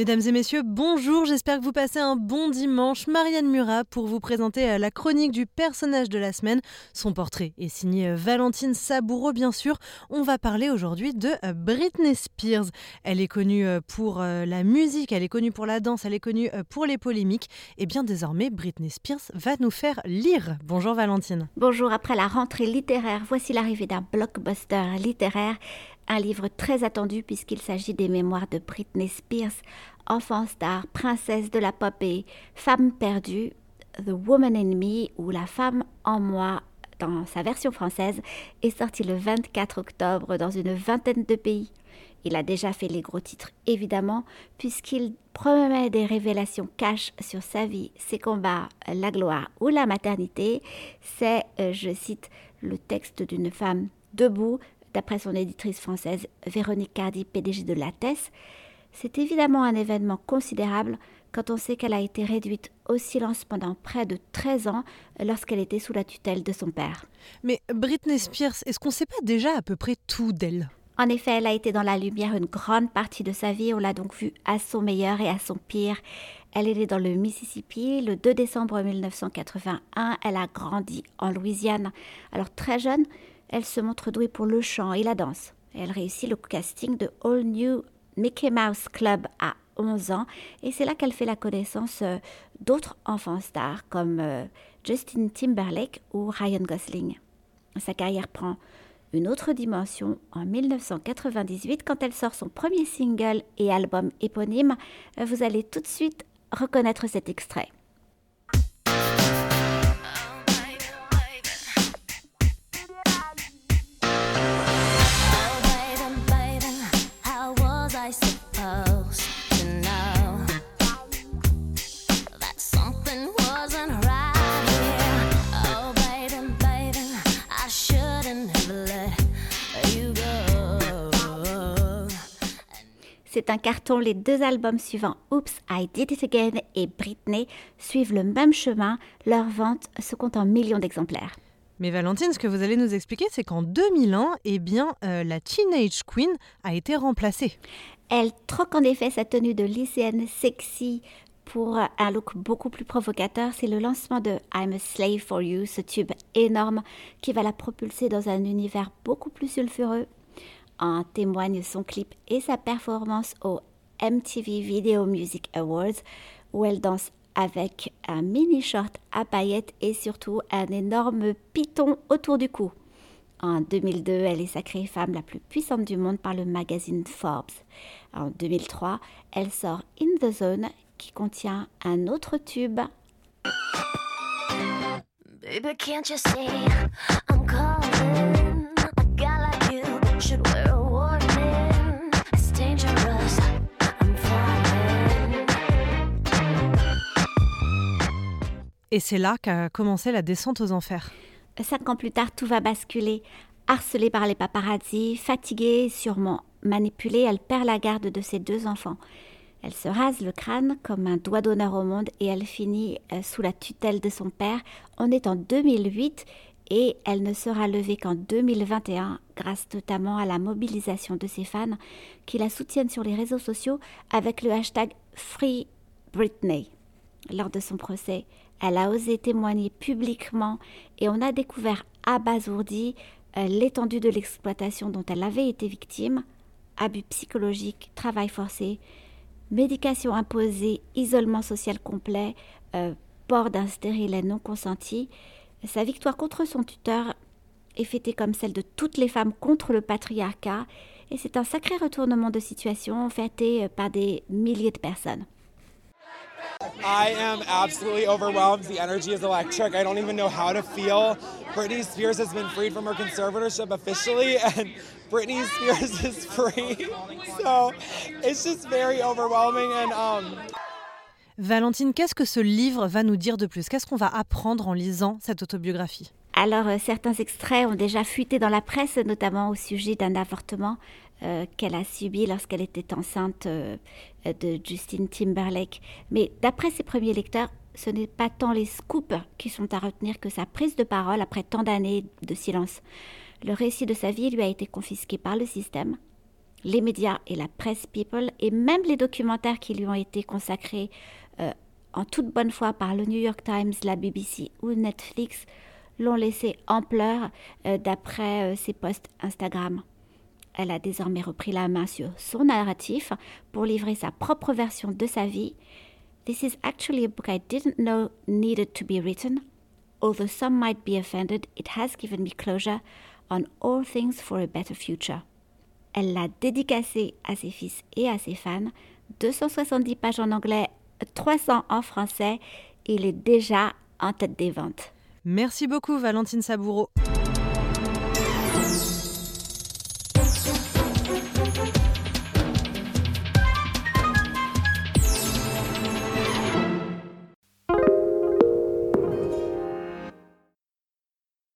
Mesdames et messieurs, bonjour, j'espère que vous passez un bon dimanche. Marianne Murat pour vous présenter euh, la chronique du personnage de la semaine. Son portrait est signé euh, Valentine Saboureau, bien sûr. On va parler aujourd'hui de euh, Britney Spears. Elle est connue pour la musique, elle est connue pour la danse, elle est connue pour les polémiques. Et bien désormais, Britney Spears va nous faire lire. Bonjour Valentine. Bonjour, après la rentrée littéraire, voici l'arrivée d'un blockbuster littéraire un livre très attendu puisqu'il s'agit des mémoires de Britney Spears, enfant star, princesse de la pop et femme perdue, The Woman in Me ou La femme en moi dans sa version française est sorti le 24 octobre dans une vingtaine de pays. Il a déjà fait les gros titres évidemment puisqu'il promet des révélations cash sur sa vie, ses combats, la gloire ou la maternité. C'est, euh, je cite, le texte d'une femme debout d'après son éditrice française Véronique Cardi, PDG de Lattès. C'est évidemment un événement considérable quand on sait qu'elle a été réduite au silence pendant près de 13 ans lorsqu'elle était sous la tutelle de son père. Mais Britney Spears, est-ce qu'on ne sait pas déjà à peu près tout d'elle? En effet, elle a été dans la lumière une grande partie de sa vie. On l'a donc vue à son meilleur et à son pire. Elle est née dans le Mississippi le 2 décembre 1981. Elle a grandi en Louisiane. Alors très jeune, elle se montre douée pour le chant et la danse. Elle réussit le casting de All New Mickey Mouse Club à 11 ans et c'est là qu'elle fait la connaissance euh, d'autres enfants stars comme euh, Justin Timberlake ou Ryan Gosling. Sa carrière prend une autre dimension en 1998 quand elle sort son premier single et album éponyme. Vous allez tout de suite reconnaître cet extrait. C'est un carton. Les deux albums suivants, Oops, I Did It Again et Britney, suivent le même chemin. Leur vente se compte en millions d'exemplaires. Mais Valentine, ce que vous allez nous expliquer, c'est qu'en 2001, eh bien, euh, la Teenage Queen a été remplacée. Elle troque en effet sa tenue de lycéenne sexy pour un look beaucoup plus provocateur. C'est le lancement de I'm a Slave for You, ce tube énorme qui va la propulser dans un univers beaucoup plus sulfureux en témoigne son clip et sa performance au MTV Video Music Awards où elle danse avec un mini short à paillettes et surtout un énorme piton autour du cou. En 2002, elle est sacrée femme la plus puissante du monde par le magazine Forbes. En 2003, elle sort In the Zone qui contient un autre tube. Et c'est là qu'a commencé la descente aux enfers. Cinq ans plus tard, tout va basculer. Harcelée par les paparazzi, fatiguée, sûrement manipulée, elle perd la garde de ses deux enfants. Elle se rase le crâne comme un doigt d'honneur au monde et elle finit euh, sous la tutelle de son père. On est en 2008 et elle ne sera levée qu'en 2021 grâce notamment à la mobilisation de ses fans qui la soutiennent sur les réseaux sociaux avec le hashtag Free Britney. Lors de son procès, elle a osé témoigner publiquement et on a découvert abasourdi euh, l'étendue de l'exploitation dont elle avait été victime, abus psychologiques, travail forcé, médication imposée, isolement social complet, euh, port d'un stérilet non consenti. Sa victoire contre son tuteur est fêtée comme celle de toutes les femmes contre le patriarcat et c'est un sacré retournement de situation fêté euh, par des milliers de personnes. I am absolutely overwhelmed. The energy is electric. I don't even know how to feel. Britney Spears has been freed from her conservatorship officially, and Britney Spears is free. So it's just very overwhelming. And um, Valentine, qu'est-ce que ce livre va nous dire de plus? Qu'est-ce qu'on va apprendre en lisant cette autobiographie? Alors, euh, certains extraits ont déjà fuité dans la presse, notamment au sujet d'un avortement euh, qu'elle a subi lorsqu'elle était enceinte euh, de Justin Timberlake. Mais d'après ses premiers lecteurs, ce n'est pas tant les scoops qui sont à retenir que sa prise de parole après tant d'années de silence. Le récit de sa vie lui a été confisqué par le système. les médias et la presse people, et même les documentaires qui lui ont été consacrés euh, en toute bonne foi par le New York Times, la BBC ou Netflix, l'ont laissé en pleurs d'après ses posts Instagram. Elle a désormais repris la main sur son narratif pour livrer sa propre version de sa vie. This is actually a book I didn't know needed to be written. Although some might be offended, it has given me closure on all things for a better future. Elle l'a dédicacé à ses fils et à ses fans. 270 pages en anglais, 300 en français. Il est déjà en tête des ventes. Merci beaucoup Valentine Saboureau.